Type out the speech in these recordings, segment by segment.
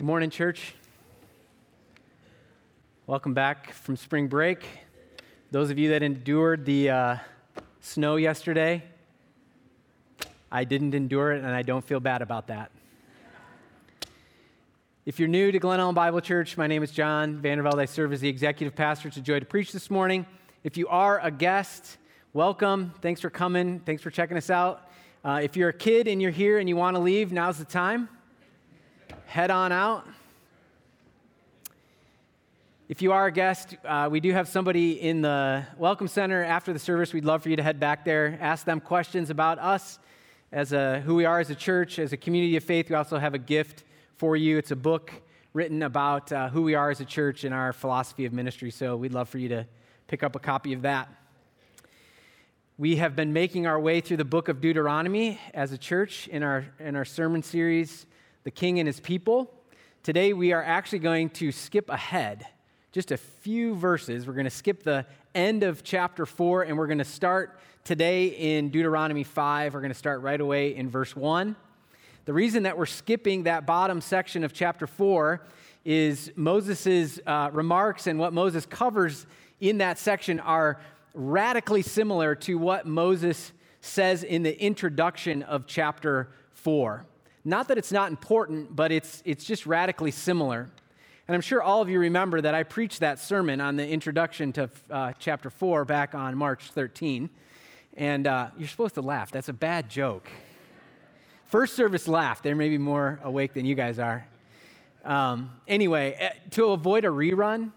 Good morning, church. Welcome back from spring break. Those of you that endured the uh, snow yesterday, I didn't endure it and I don't feel bad about that. If you're new to Glen Ellyn Bible Church, my name is John Vandervelde. I serve as the executive pastor. It's a joy to preach this morning. If you are a guest, welcome. Thanks for coming. Thanks for checking us out. Uh, if you're a kid and you're here and you want to leave, now's the time head on out. If you are a guest, uh, we do have somebody in the Welcome Center after the service. We'd love for you to head back there, ask them questions about us, as a, who we are as a church, as a community of faith. We also have a gift for you. It's a book written about uh, who we are as a church and our philosophy of ministry. So we'd love for you to pick up a copy of that. We have been making our way through the book of Deuteronomy as a church in our, in our sermon series the king and his people. Today we are actually going to skip ahead just a few verses. We're going to skip the end of chapter 4 and we're going to start today in Deuteronomy 5. We're going to start right away in verse 1. The reason that we're skipping that bottom section of chapter 4 is Moses' uh, remarks and what Moses covers in that section are radically similar to what Moses says in the introduction of chapter 4. Not that it's not important, but it's, it's just radically similar. And I'm sure all of you remember that I preached that sermon on the introduction to uh, chapter 4 back on March 13. And uh, you're supposed to laugh. That's a bad joke. First service laughed. They're maybe more awake than you guys are. Um, anyway, eh, to avoid a rerun,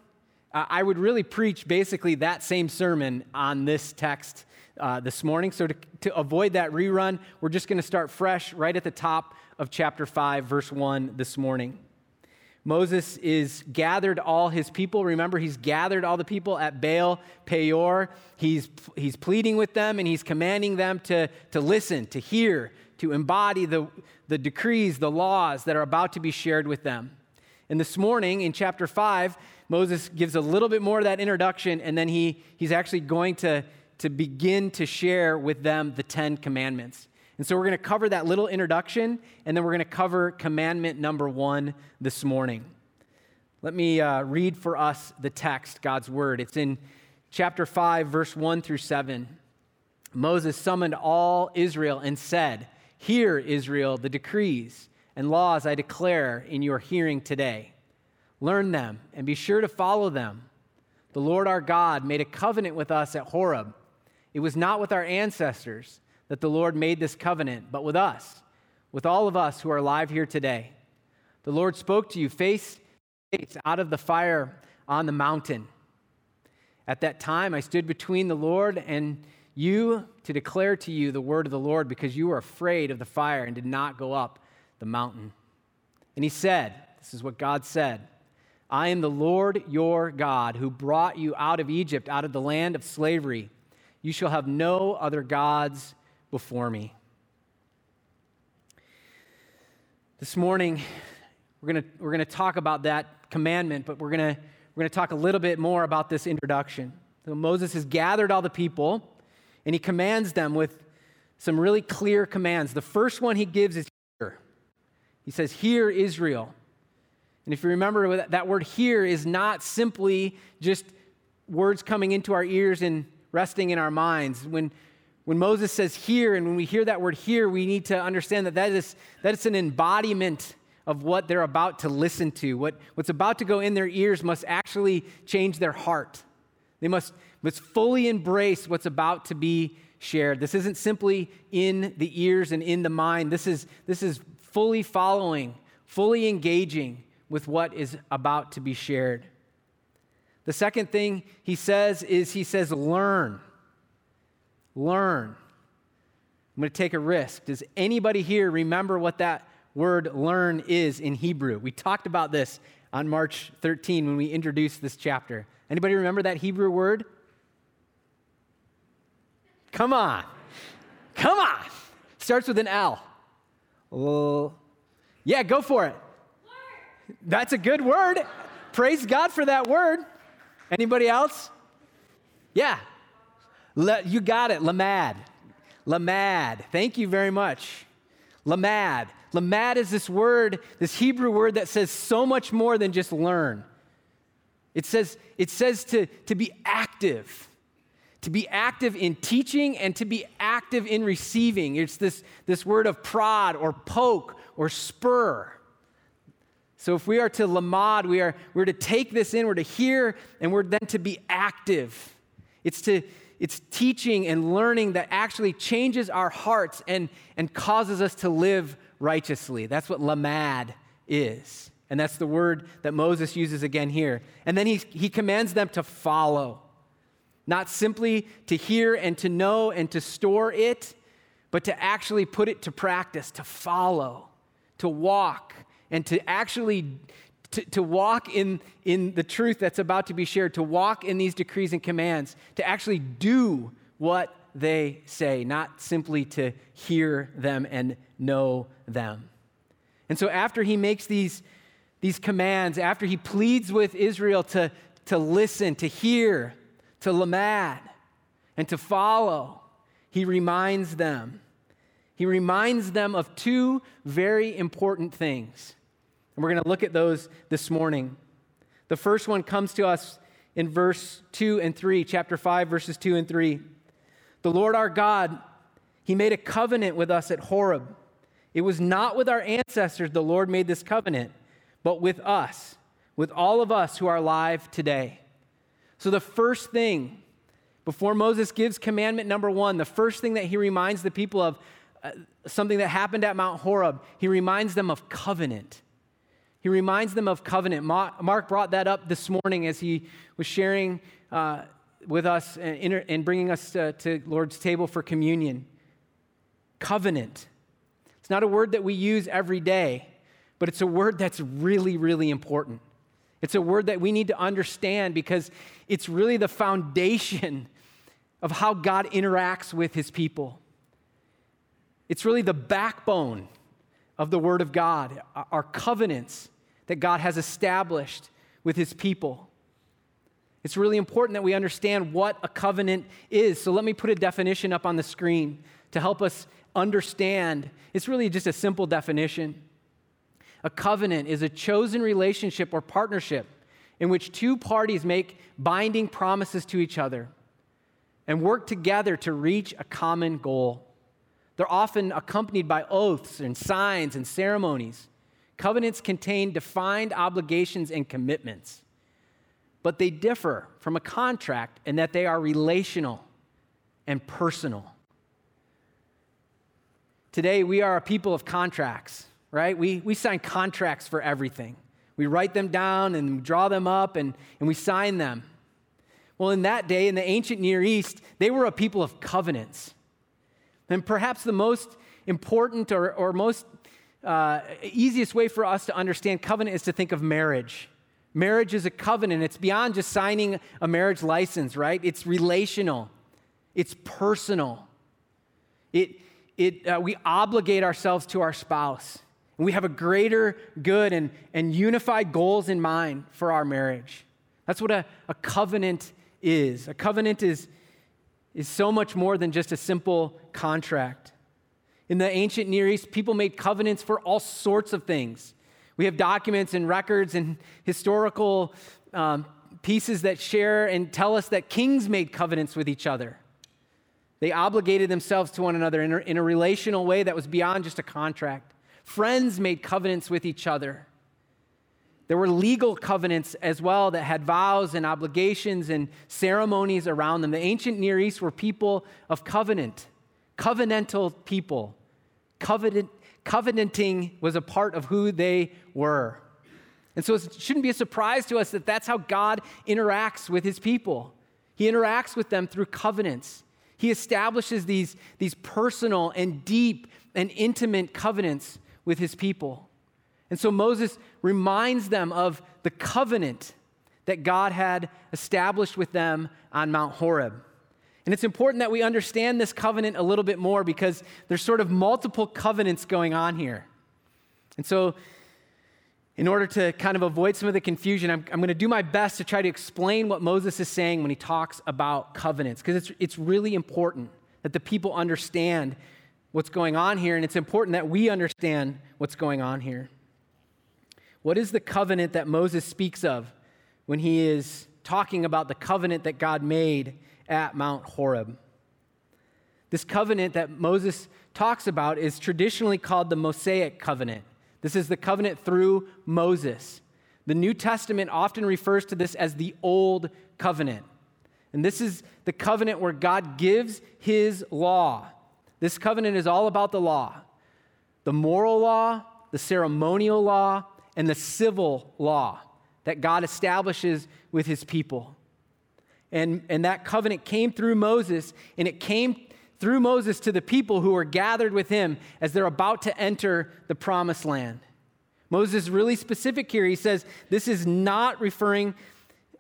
uh, I would really preach basically that same sermon on this text uh, this morning. So, to, to avoid that rerun, we're just going to start fresh right at the top of chapter 5, verse 1 this morning. Moses is gathered all his people. Remember, he's gathered all the people at Baal Peor. He's, he's pleading with them and he's commanding them to, to listen, to hear, to embody the, the decrees, the laws that are about to be shared with them. And this morning in chapter 5, Moses gives a little bit more of that introduction, and then he, he's actually going to, to begin to share with them the Ten Commandments. And so we're going to cover that little introduction, and then we're going to cover commandment number one this morning. Let me uh, read for us the text, God's word. It's in chapter 5, verse 1 through 7. Moses summoned all Israel and said, Hear, Israel, the decrees and laws I declare in your hearing today. Learn them and be sure to follow them. The Lord our God made a covenant with us at Horeb. It was not with our ancestors that the Lord made this covenant, but with us, with all of us who are alive here today. The Lord spoke to you face to face out of the fire on the mountain. At that time, I stood between the Lord and you to declare to you the word of the Lord because you were afraid of the fire and did not go up the mountain. And he said, This is what God said I am the Lord your God who brought you out of Egypt, out of the land of slavery. You shall have no other gods before me. This morning, we're going we're gonna talk about that commandment, but we're going we're gonna talk a little bit more about this introduction. So Moses has gathered all the people, and he commands them with some really clear commands. The first one he gives is here. He says, Hear, Israel. And if you remember, that word here is not simply just words coming into our ears and resting in our minds. When, when Moses says here, and when we hear that word here, we need to understand that that is, that is an embodiment of what they're about to listen to. What, what's about to go in their ears must actually change their heart. They must, must fully embrace what's about to be shared. This isn't simply in the ears and in the mind. This is, this is fully following, fully engaging with what is about to be shared. The second thing he says is he says, learn. Learn. I'm going to take a risk. Does anybody here remember what that word learn is in Hebrew? We talked about this on March 13 when we introduced this chapter. Anybody remember that Hebrew word? Come on. Come on. Starts with an L. Well, yeah, go for it. That's a good word. Praise God for that word. Anybody else? Yeah, Le, you got it, lamad. Lamad. Thank you very much. Lamad. Lamad is this word, this Hebrew word that says so much more than just learn. It says, it says to, to be active, to be active in teaching and to be active in receiving. It's this, this word of prod or poke or spur. So if we are to lamad, we are we're to take this in, we're to hear, and we're then to be active. It's to it's teaching and learning that actually changes our hearts and, and causes us to live righteously. That's what lamad is. And that's the word that Moses uses again here. And then he, he commands them to follow, not simply to hear and to know and to store it, but to actually put it to practice, to follow, to walk, and to actually to, to walk in, in the truth that's about to be shared, to walk in these decrees and commands, to actually do what they say, not simply to hear them and know them. And so after he makes these these commands, after he pleads with Israel to, to listen, to hear, to lamad, and to follow, he reminds them. He reminds them of two very important things. And we're going to look at those this morning. The first one comes to us in verse 2 and 3, chapter 5, verses 2 and 3. The Lord our God, He made a covenant with us at Horeb. It was not with our ancestors the Lord made this covenant but with us, with all of us who are alive today. So, the first thing, before Moses gives commandment number one, the first thing that he reminds the people of, uh, something that happened at Mount Horeb, he reminds them of covenant. He reminds them of covenant. Mark brought that up this morning as he was sharing uh, with us and bringing us to, to Lord's table for communion. Covenant. It's not a word that we use every day but it's a word that's really, really important. It's a word that we need to understand because it's really the foundation of how God interacts with his people. It's really the backbone of the Word of God, our covenants that God has established with his people. It's really important that we understand what a covenant is. So let me put a definition up on the screen to help us understand. It's really just a simple definition. A covenant is a chosen relationship or partnership in which two parties make binding promises to each other and work together to reach a common goal. They're often accompanied by oaths and signs and ceremonies. Covenants contain defined obligations and commitments, but they differ from a contract in that they are relational and personal. Today, we are a people of contracts right? We, we sign contracts for everything. We write them down and draw them up and, and we sign them. Well, in that day, in the ancient Near East, they were a people of covenants. And perhaps the most important or, or most uh, easiest way for us to understand covenant is to think of marriage. Marriage is a covenant, it's beyond just signing a marriage license, right? It's relational, it's personal. It, it, uh, we obligate ourselves to our spouse. And we have a greater good and, and unified goals in mind for our marriage. That's what a, a covenant is. A covenant is, is so much more than just a simple contract. In the ancient Near East, people made covenants for all sorts of things. We have documents and records and historical um, pieces that share and tell us that kings made covenants with each other. They obligated themselves to one another in a, in a relational way that was beyond just a contract. Friends made covenants with each other. There were legal covenants as well that had vows and obligations and ceremonies around them. The ancient Near East were people of covenant, covenantal people. Covenant, covenanting was a part of who they were. And so it shouldn't be a surprise to us that that's how God interacts with his people. He interacts with them through covenants. He establishes these, these personal and deep and intimate covenants with his people. And so Moses reminds them of the covenant that God had established with them on Mount Horeb. And it's important that we understand this covenant a little bit more because there's sort of multiple covenants going on here. And so, in order to kind of avoid some of the confusion, I'm, I'm going to do my best to try to explain what Moses is saying when he talks about covenants, because it's, it's really important that the people understand what's going on here, and it's important that we understand what's going on here. What is the covenant that Moses speaks of when he is talking about the covenant that God made at Mount Horeb? This covenant that Moses talks about is traditionally called the Mosaic covenant. This is the covenant through Moses. The New Testament often refers to this as the Old Covenant. And this is the covenant where God gives his law. This covenant is all about the law the moral law, the ceremonial law, and the civil law that God establishes with his people. And, and that covenant came through Moses, and it came through Moses to the people who were gathered with him as they're about to enter the promised land. Moses is really specific here. He says this is not referring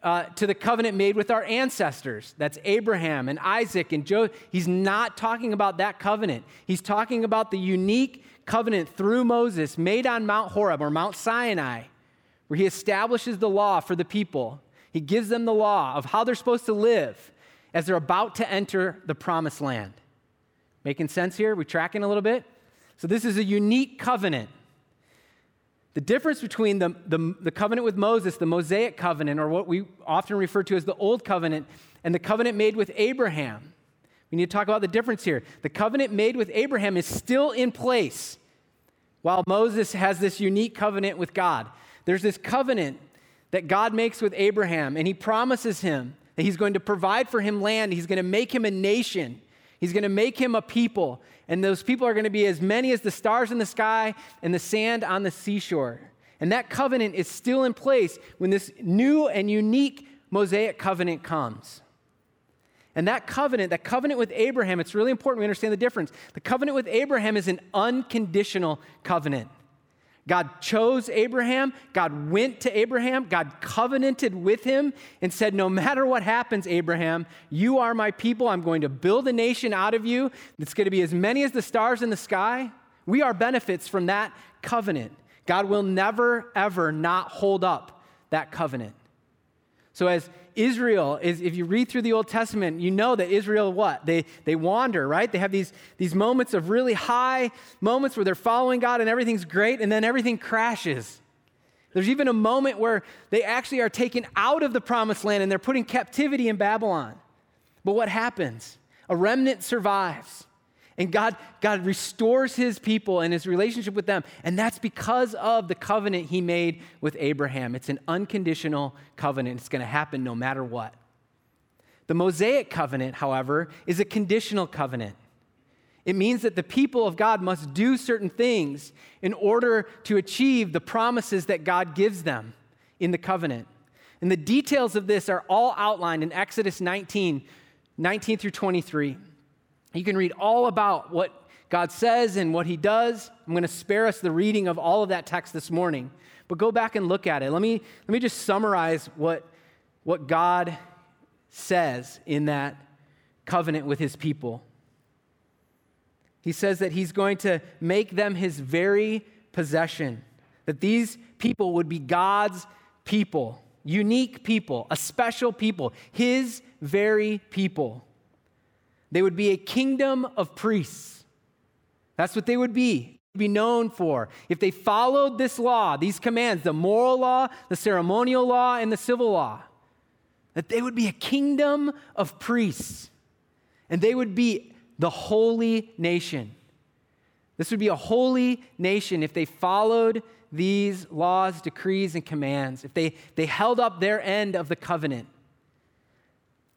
uh, to the covenant made with our ancestors. That's Abraham and Isaac and Joe. He's not talking about that covenant. He's talking about the unique covenant through Moses made on Mount Horeb or Mount Sinai, where he establishes the law for the people. He gives them the law of how they're supposed to live as they're about to enter the promised land. Making sense here? We tracking a little bit? So, this is a unique covenant. The difference between the, the, the, covenant with Moses, the Mosaic covenant, or what we often refer to as the Old Covenant, and the covenant made with Abraham. We need to talk about the difference here. The covenant made with Abraham is still in place, while Moses has this unique covenant with God. There's this covenant that God makes with Abraham, and he promises him that he's going to provide for him land, he's going to make him a nation. He's going to make him a people, and those people are going to be as many as the stars in the sky and the sand on the seashore. And that covenant is still in place when this new and unique Mosaic covenant comes. And that covenant, that covenant with Abraham, it's really important we understand the difference. The covenant with Abraham is an unconditional covenant. God chose Abraham. God went to Abraham. God covenanted with him and said, No matter what happens, Abraham, you are my people. I'm going to build a nation out of you that's going to be as many as the stars in the sky. We are benefits from that covenant. God will never, ever not hold up that covenant. So, as Israel is, if you read through the Old Testament, you know that Israel, what? They, they wander, right? They have these, these moments of really high moments where they're following God and everything's great, and then everything crashes. There's even a moment where they actually are taken out of the promised land and they're put in captivity in Babylon. But what happens? A remnant survives. And God, God restores his people and his relationship with them. And that's because of the covenant he made with Abraham. It's an unconditional covenant. It's going to happen no matter what. The Mosaic covenant, however, is a conditional covenant. It means that the people of God must do certain things in order to achieve the promises that God gives them in the covenant. And the details of this are all outlined in Exodus 19, 19 through 23. You can read all about what God says and what he does. I'm going to spare us the reading of all of that text this morning, but go back and look at it. Let me, let me just summarize what, what God says in that covenant with his people. He says that he's going to make them his very possession, that these people would be God's people, unique people, a special people, his very people. They would be a kingdom of priests. That's what they would be, be known for. If they followed this law, these commands, the moral law, the ceremonial law, and the civil law, that they would be a kingdom of priests. And they would be the holy nation. This would be a holy nation if they followed these laws, decrees, and commands, if they, they held up their end of the covenant.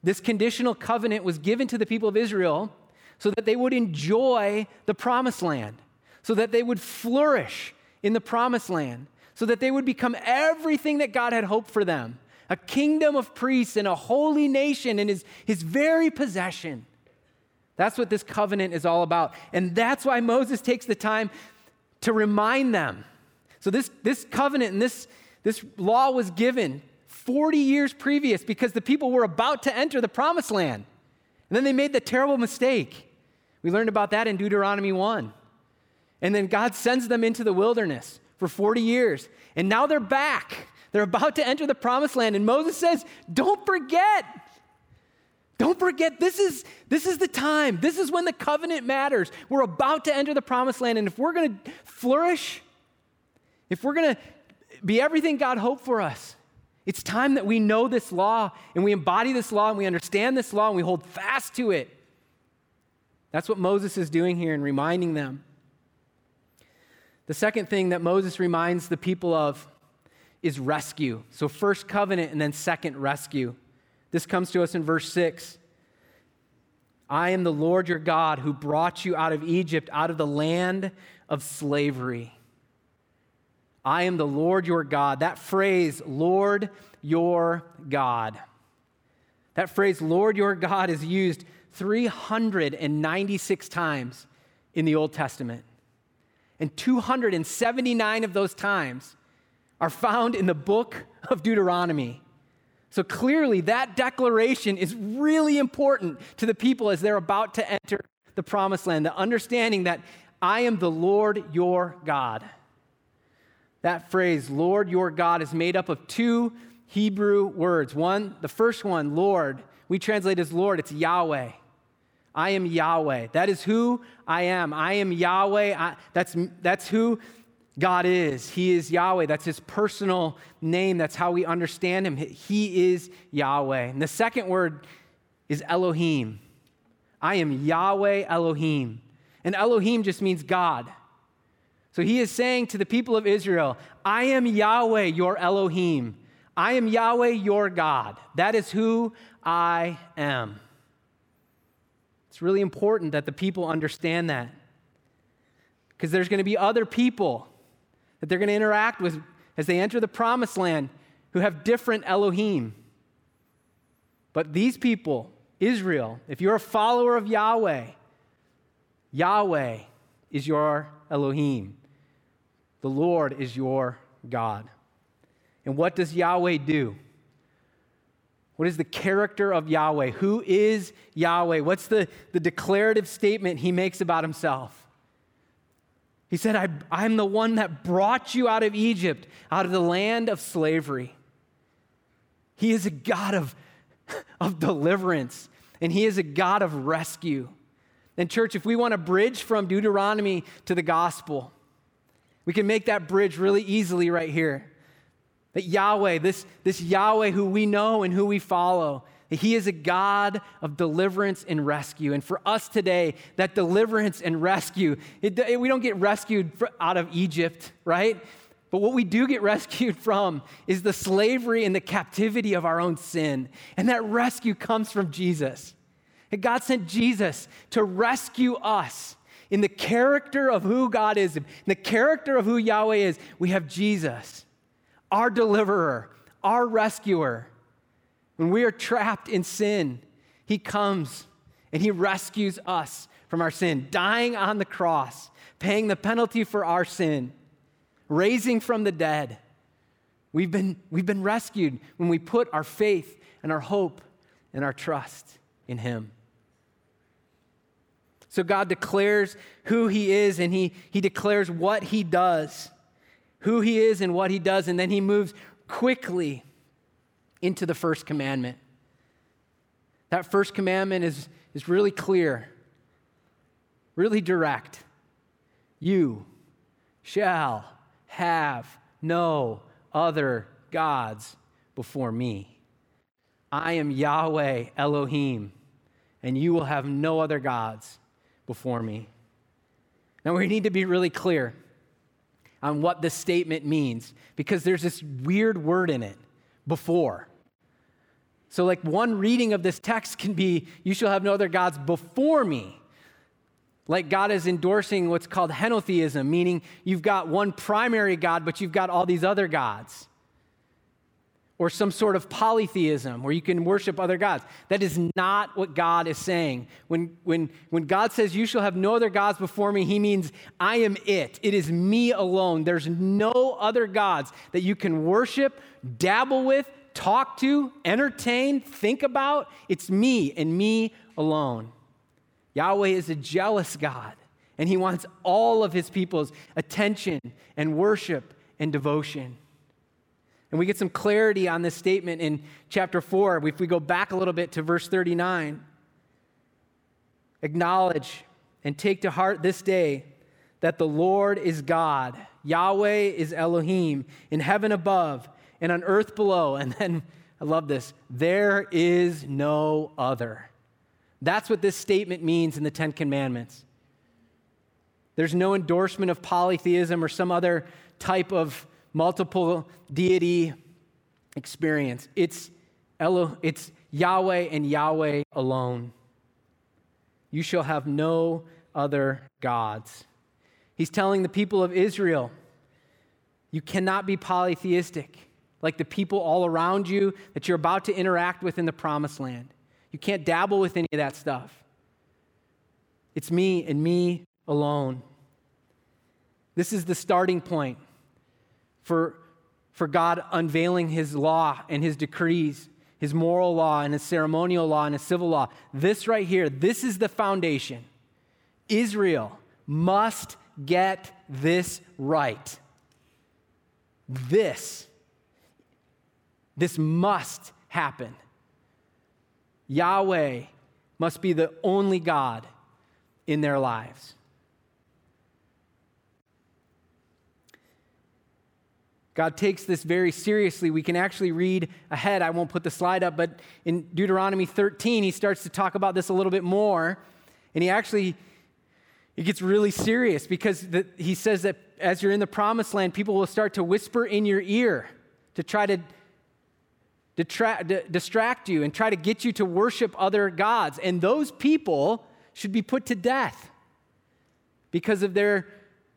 This conditional covenant was given to the people of Israel so that they would enjoy the promised land, so that they would flourish in the promised land, so that they would become everything that God had hoped for them a kingdom of priests and a holy nation in his, his very possession. That's what this covenant is all about. And that's why Moses takes the time to remind them. So, this, this covenant and this, this law was given 40 years previous because the people were about to enter the promised land. And then they made the terrible mistake. We learned about that in Deuteronomy 1. And then God sends them into the wilderness for 40 years. And now they're back. They're about to enter the promised land. And Moses says, Don't forget. Don't forget, this is, this is the time. This is when the covenant matters. We're about to enter the promised land. And if we're going to flourish, if we're going to be everything God hoped for us, it's time that we know this law and we embody this law and we understand this law and we hold fast to it. That's what Moses is doing here and reminding them. The second thing that Moses reminds the people of is rescue. So, first covenant and then second rescue. This comes to us in verse 6. I am the Lord your God who brought you out of Egypt, out of the land of slavery. I am the Lord your God. That phrase, Lord your God. That phrase, Lord your God, is used 396 times in the Old Testament. And 279 of those times are found in the book of Deuteronomy. So clearly, that declaration is really important to the people as they're about to enter the promised land, the understanding that I am the Lord your God. That phrase, Lord your God, is made up of two Hebrew words. One, the first one, Lord, we translate as Lord, it's Yahweh. I am Yahweh. That is who I am. I am Yahweh. I, that's, that's who God is. He is Yahweh. That's his personal name. That's how we understand him. He is Yahweh. And the second word is Elohim. I am Yahweh Elohim. And Elohim just means God. So he is saying to the people of Israel, I am Yahweh, your Elohim. I am Yahweh, your God. That is who I am. It's really important that the people understand that. Because there's going to be other people that they're going to interact with as they enter the promised land who have different Elohim. But these people, Israel, if you're a follower of Yahweh, Yahweh is your Elohim. The Lord is your God. And what does Yahweh do? What is the character of Yahweh? Who is Yahweh? What's the, the declarative statement he makes about himself? He said, I, I'm the one that brought you out of Egypt, out of the land of slavery. He is a God of, of deliverance, and He is a God of rescue. And, church, if we want to bridge from Deuteronomy to the gospel, we can make that bridge really easily right here. That Yahweh, this, this Yahweh who we know and who we follow, he is a God of deliverance and rescue. And for us today, that deliverance and rescue, it, it, we don't get rescued out of Egypt, right? But what we do get rescued from is the slavery and the captivity of our own sin. And that rescue comes from Jesus. And God sent Jesus to rescue us in the character of who God is, in the character of who Yahweh is. We have Jesus our deliverer, our rescuer. When we are trapped in sin, he comes and he rescues us from our sin, dying on the cross, paying the penalty for our sin, raising from the dead. We've been, we've been rescued when we put our faith and our hope and our trust in him. So God declares who he is and he, he declares what he does who he is and what he does, and then he moves quickly into the first commandment. That first commandment is, is really clear, really direct. You shall have no other gods before me. I am Yahweh Elohim, and you will have no other gods before me. Now, we need to be really clear on what this statement means because there's this weird word in it before. So, like, one reading of this text can be, You shall have no other gods before me. Like, God is endorsing what's called henotheism, meaning you've got one primary God, but you've got all these other gods or some sort of polytheism where you can worship other gods. That is not what God is saying. When, when, when God says, You shall have no other gods before me, he means, I am it. It is me alone. There's no other gods that you can worship, dabble with, talk to, entertain, think about. It's me and me alone. Yahweh is a jealous God, and he wants all of his people's attention and worship and devotion. And we get some clarity on this statement in chapter 4. If we go back a little bit to verse 39, acknowledge and take to heart this day that the Lord is God, Yahweh is Elohim, in heaven above and on earth below. And then, I love this, there is no other. That's what this statement means in the Ten Commandments. There's no endorsement of polytheism or some other type of multiple deity experience. It's, Elo, it's Yahweh and Yahweh alone. You shall have no other gods. He's telling the people of Israel, you cannot be polytheistic like the people all around you that you're about to interact with in the promised land. You can't dabble with any of that stuff. It's me and me alone. This is the starting point for, for God unveiling his law and his decrees, his moral law and his ceremonial law and his civil law. This right here, this is the foundation. Israel must get this right. This. This must happen. Yahweh must be the only God in their lives. God takes this very seriously. We can actually read ahead. I won't put the slide up, but in Deuteronomy 13, he starts to talk about this a little bit more. And he actually it gets really serious because the, he says that as you're in the promised land, people will start to whisper in your ear to try to detra- distract you and try to get you to worship other gods. And those people should be put to death because of their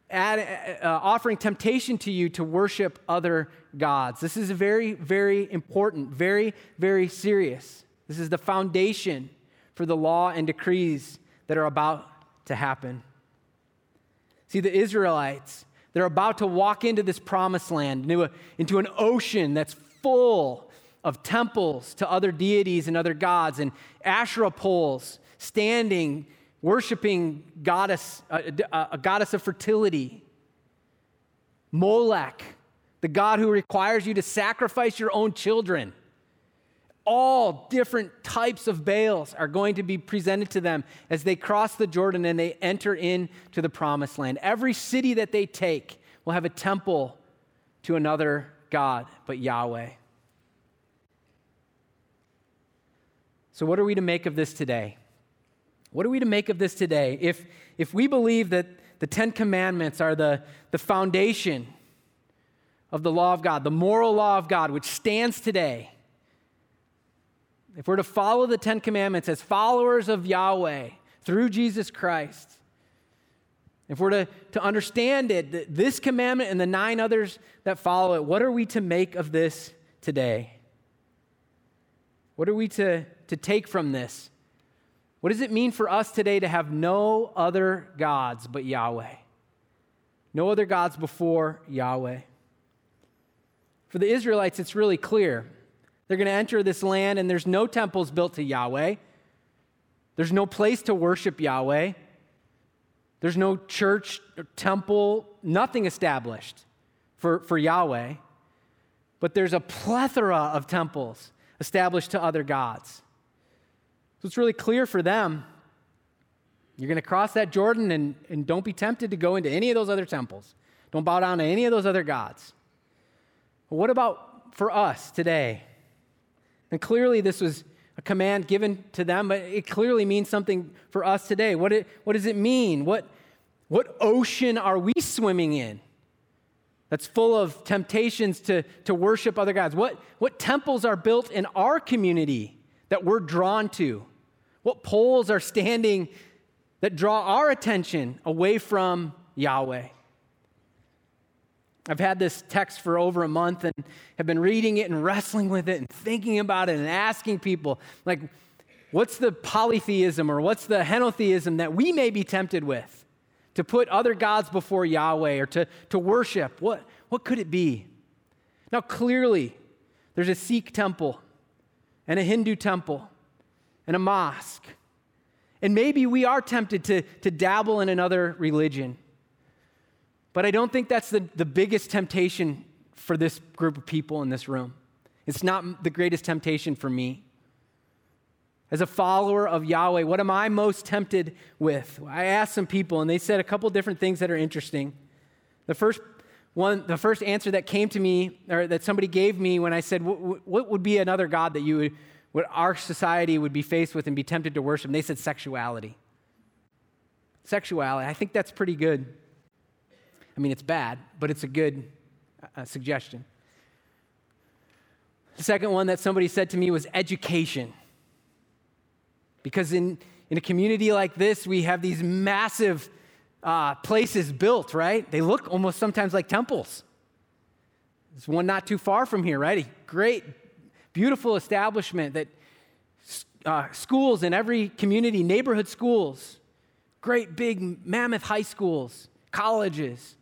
ad, uh, offering temptation to you to worship other gods. This is very, very important, very, very serious. This is the foundation for the law and decrees that are about to happen. See, the Israelites, they're about to walk into this promised land, into, a, into an ocean that's full of temples to other deities and other gods, and Asherah poles standing, worshiping goddess, uh, a, a, uh, a goddess of fertility. Molech, the God who requires you to sacrifice your own children. All different types of Baals are going to be presented to them as they cross the Jordan and they enter into the promised land. Every city that they take will have a temple to another God but Yahweh. So, what are we to make of this today? What are we to make of this today? If, if we believe that the Ten Commandments are the, the foundation of the law of God, the moral law of God, which stands today. If we're to follow the Ten Commandments as followers of Yahweh through Jesus Christ, if we're to, to understand it, this commandment and the nine others that follow it, what are we to make of this today? What are we to, to take from this? What does it mean for us today to have no other gods but Yahweh? No other gods before Yahweh. For the Israelites, it's really clear. They're going to enter this land, and there's no temples built to Yahweh. There's no place to worship Yahweh. There's no church, or temple, nothing established for, for Yahweh. But there's a plethora of temples established to other gods. So it's really clear for them. You're going to cross that Jordan and, and don't be tempted to go into any of those other temples. Don't bow down to any of those other gods. what about for us today? And clearly, this was a command given to them, but it clearly means something for us today. What, it, what does it mean? What, what ocean are we swimming in that's full of temptations to, to worship other gods? What, what temples are built in our community that we're drawn to? What poles are standing that draw our attention away from Yahweh? I've had this text for over a month and have been reading it and wrestling with it and thinking about it and asking people, like, what's the polytheism or what's the henotheism that we may be tempted with to put other gods before Yahweh or to, to worship? What, what could it be? Now, clearly, there's a Sikh temple and a Hindu temple and a mosque. And maybe we are tempted to, to dabble in another religion. But I don't think that's the, the biggest temptation for this group of people in this room. It's not the greatest temptation for me. As a follower of Yahweh, what am I most tempted with? I asked some people, and they said a couple different things that are interesting. The first one, the first answer that came to me, or that somebody gave me when I said, "What, would be another God that you would, what our society would be faced with and be tempted to worship?" And they said sexuality. Sexuality. I think that's pretty good. I mean, it's bad, but it's a good uh, suggestion. The second one that somebody said to me was education. Because in, in a community like this, we have these massive uh, places built, right? They look almost sometimes like temples. There's one not too far from here, right? A great, beautiful establishment that uh, schools in every community, neighborhood schools, great big mammoth high schools, colleges.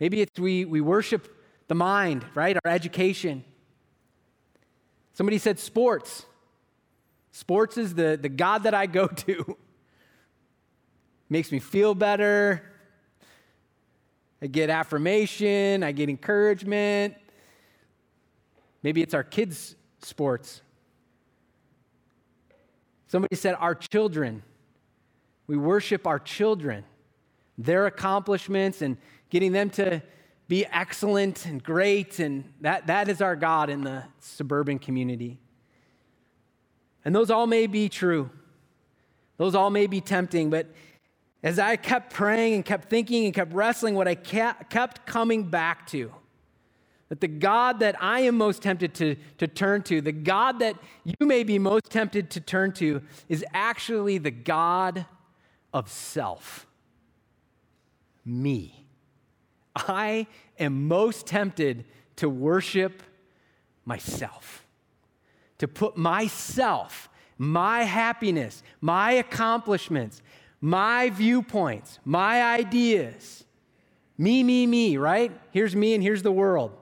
Maybe it's we, we worship the mind, right? Our education. Somebody said sports. Sports is the, the God that I go to. Makes me feel better. I get affirmation, I get encouragement. Maybe it's our kids' sports. Somebody said, Our children. We worship our children, their accomplishments, and getting them to be excellent and great, and that, that is our God in the suburban community. And those all may be true. Those all may be tempting, but as I kept praying and kept thinking and kept wrestling, what I kept coming back to, that the God that I am most tempted to, to turn to, the God that you may be most tempted to turn to, is actually the God of self. Me. I am most tempted to worship myself, to put myself, my happiness, my accomplishments, my viewpoints, my ideas, me, me, me, right? Here's me and here's the world.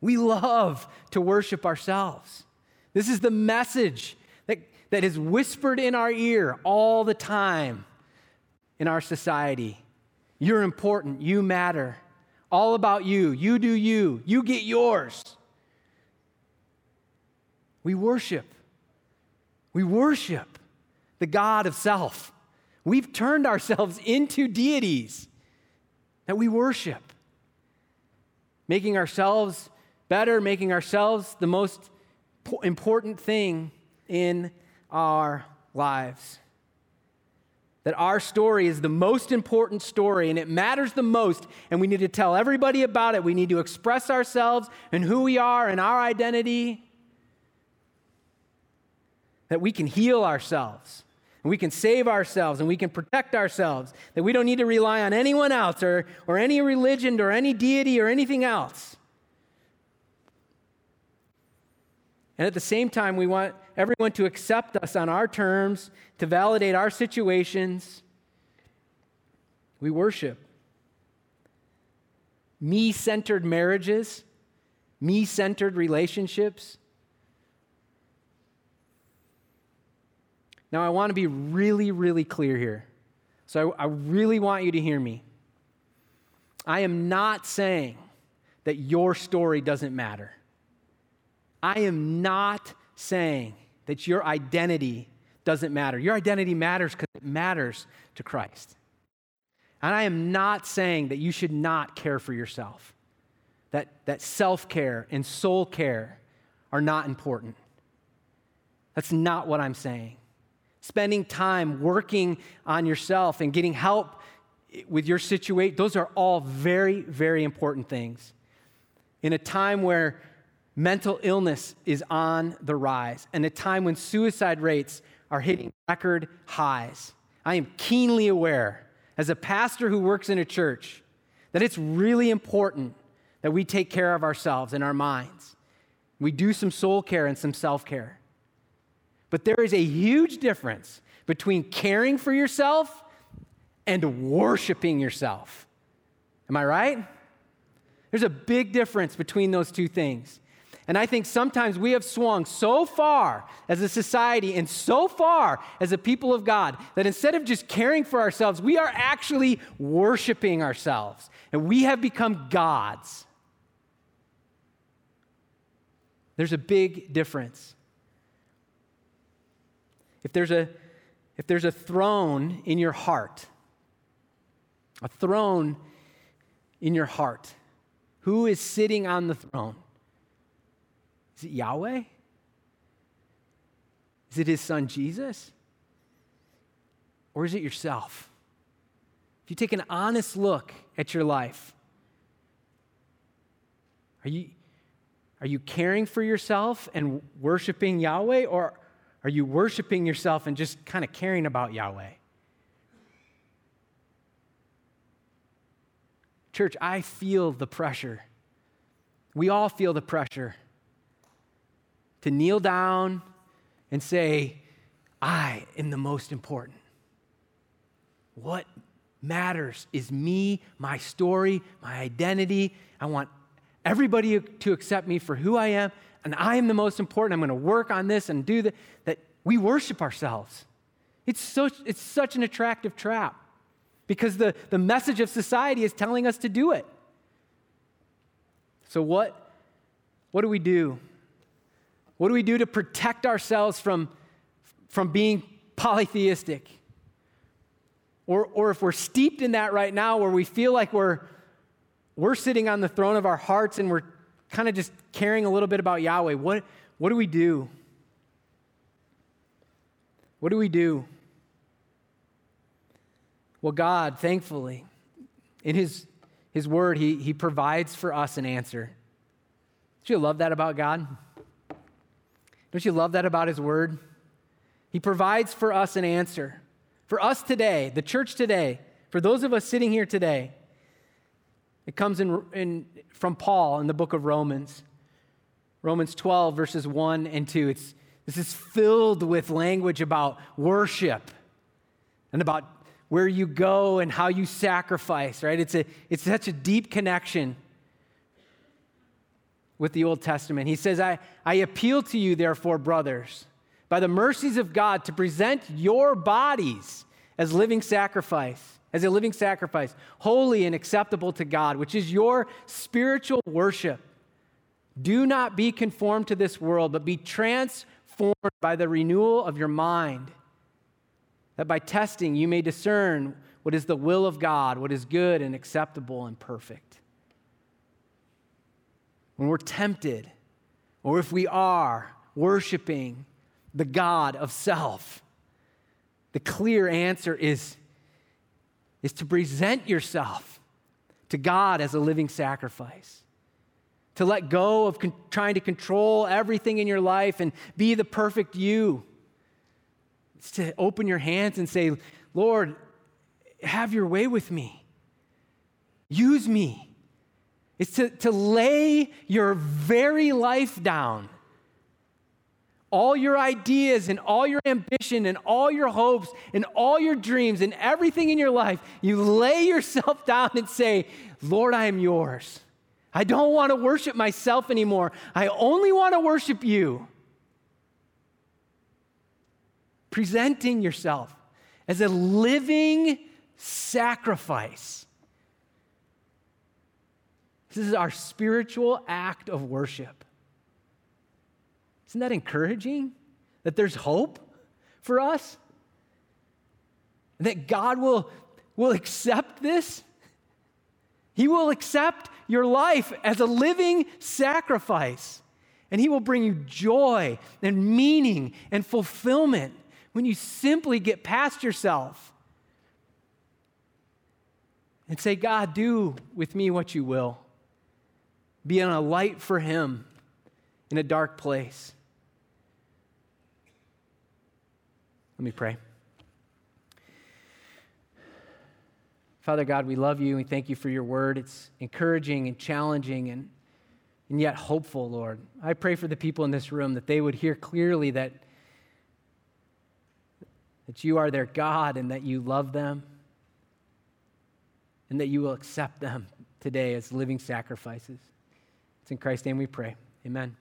We love to worship ourselves. This is the message that, that is whispered in our ear all the time in our society. You're important. You matter. All about you. You do you. You get yours. We worship. We worship the God of self. We've turned ourselves into deities that we worship, making ourselves better, making ourselves the most important thing in our lives that our story is the most important story and it matters the most, and we need to tell everybody about it. We need to express ourselves and who we are and our identity, that we can heal ourselves. And we can save ourselves and we can protect ourselves, that we don't need to rely on anyone else or, or any religion or any deity or anything else. And at the same time, we want everyone to accept us on our terms, to validate our situations. We worship. Me centered marriages, me centered relationships. Now, I want to be really, really clear here. So, I, I really want you to hear me. I am not saying that your story doesn't matter. I am not saying that your identity doesn't matter. Your identity matters because it matters to Christ. And I am not saying that you should not care for yourself, that, that self care and soul care are not important. That's not what I'm saying. Spending time working on yourself and getting help with your situation, those are all very, very important things. In a time where mental illness is on the rise, and a time when suicide rates are hitting record highs. I am keenly aware, as a pastor who works in a church, that it's really important that we take care of ourselves and our minds. We do some soul care and some self care. But there is a huge difference between caring for yourself and worshiping yourself. Am I right? There's a big difference between those two things. And I think sometimes we have swung so far as a society and so far as a people of God that instead of just caring for ourselves, we are actually worshiping ourselves. And we have become gods. There's a big difference. If there's a, if there's a throne in your heart, a throne in your heart, who is sitting on the throne? Is it Yahweh? Is it his son Jesus? Or is it yourself? If you take an honest look at your life, are you, are you caring for yourself and worshiping Yahweh, or are you worshiping yourself and just kind of caring about Yahweh? Church, I feel the pressure. We all feel the pressure to kneel down and say, I am the most important. What matters is me, my story, my identity. I want everybody to accept me for who I am, and I am the most important. I'm going to work on this and do that. That we worship ourselves. It's, so, it's such an attractive trap because the, the message of society is telling us to do it. So, what, what do we do? What do we do to protect ourselves from, from being polytheistic? Or, or if we're steeped in that right now, where we feel like we're, we're sitting on the throne of our hearts and we're kind of just caring a little bit about Yahweh, what, what do we do? What do we do? Well, God, thankfully, in His, his Word, he, he provides for us an answer. Don't you love that about God? Don't you love that about His Word? He provides for us an answer. For us today, the church today, for those of us sitting here today, it comes in, in, from Paul in the book of Romans. Romans 12, verses 1 and 2. It's, this is filled with language about worship and about where you go and how you sacrifice, right? It's, a, it's such a deep connection with the Old Testament. He says, I, I appeal to you, therefore, brothers, by the mercies of God, to present your bodies as living sacrifice, as a living sacrifice, holy and acceptable to God, which is your spiritual worship. Do not be conformed to this world, but be transformed by the renewal of your mind, that by testing you may discern what is the will of God, what is good and acceptable and perfect. When we're tempted, or if we are worshiping the God of self, the clear answer is, is to present yourself to God as a living sacrifice. To let go of con- trying to control everything in your life and be the perfect you. It's to open your hands and say, Lord, have your way with me. Use me. It's to, to lay your very life down all your ideas and all your ambition and all your hopes and all your dreams and everything in your life, you lay yourself down and say, Lord, I am yours. I don't want to worship myself anymore. I only want to worship you. Presenting yourself as a living sacrifice. This is our spiritual act of worship. Isn't that encouraging? That there's hope for us? That God will, will accept this? He will accept your life as a living sacrifice. And He will bring you joy and meaning and fulfillment when you simply get past yourself and say, God, do with me what you will. Be on a light for Him in a dark place. Let me pray. Father God, we love you and we thank you for your word. It's encouraging and challenging and, and yet hopeful, Lord. I pray for the people in this room that they would hear clearly that, that you are their God and that you love them and that you will accept them today as living sacrifices. It's in Christ's name we pray. Amen.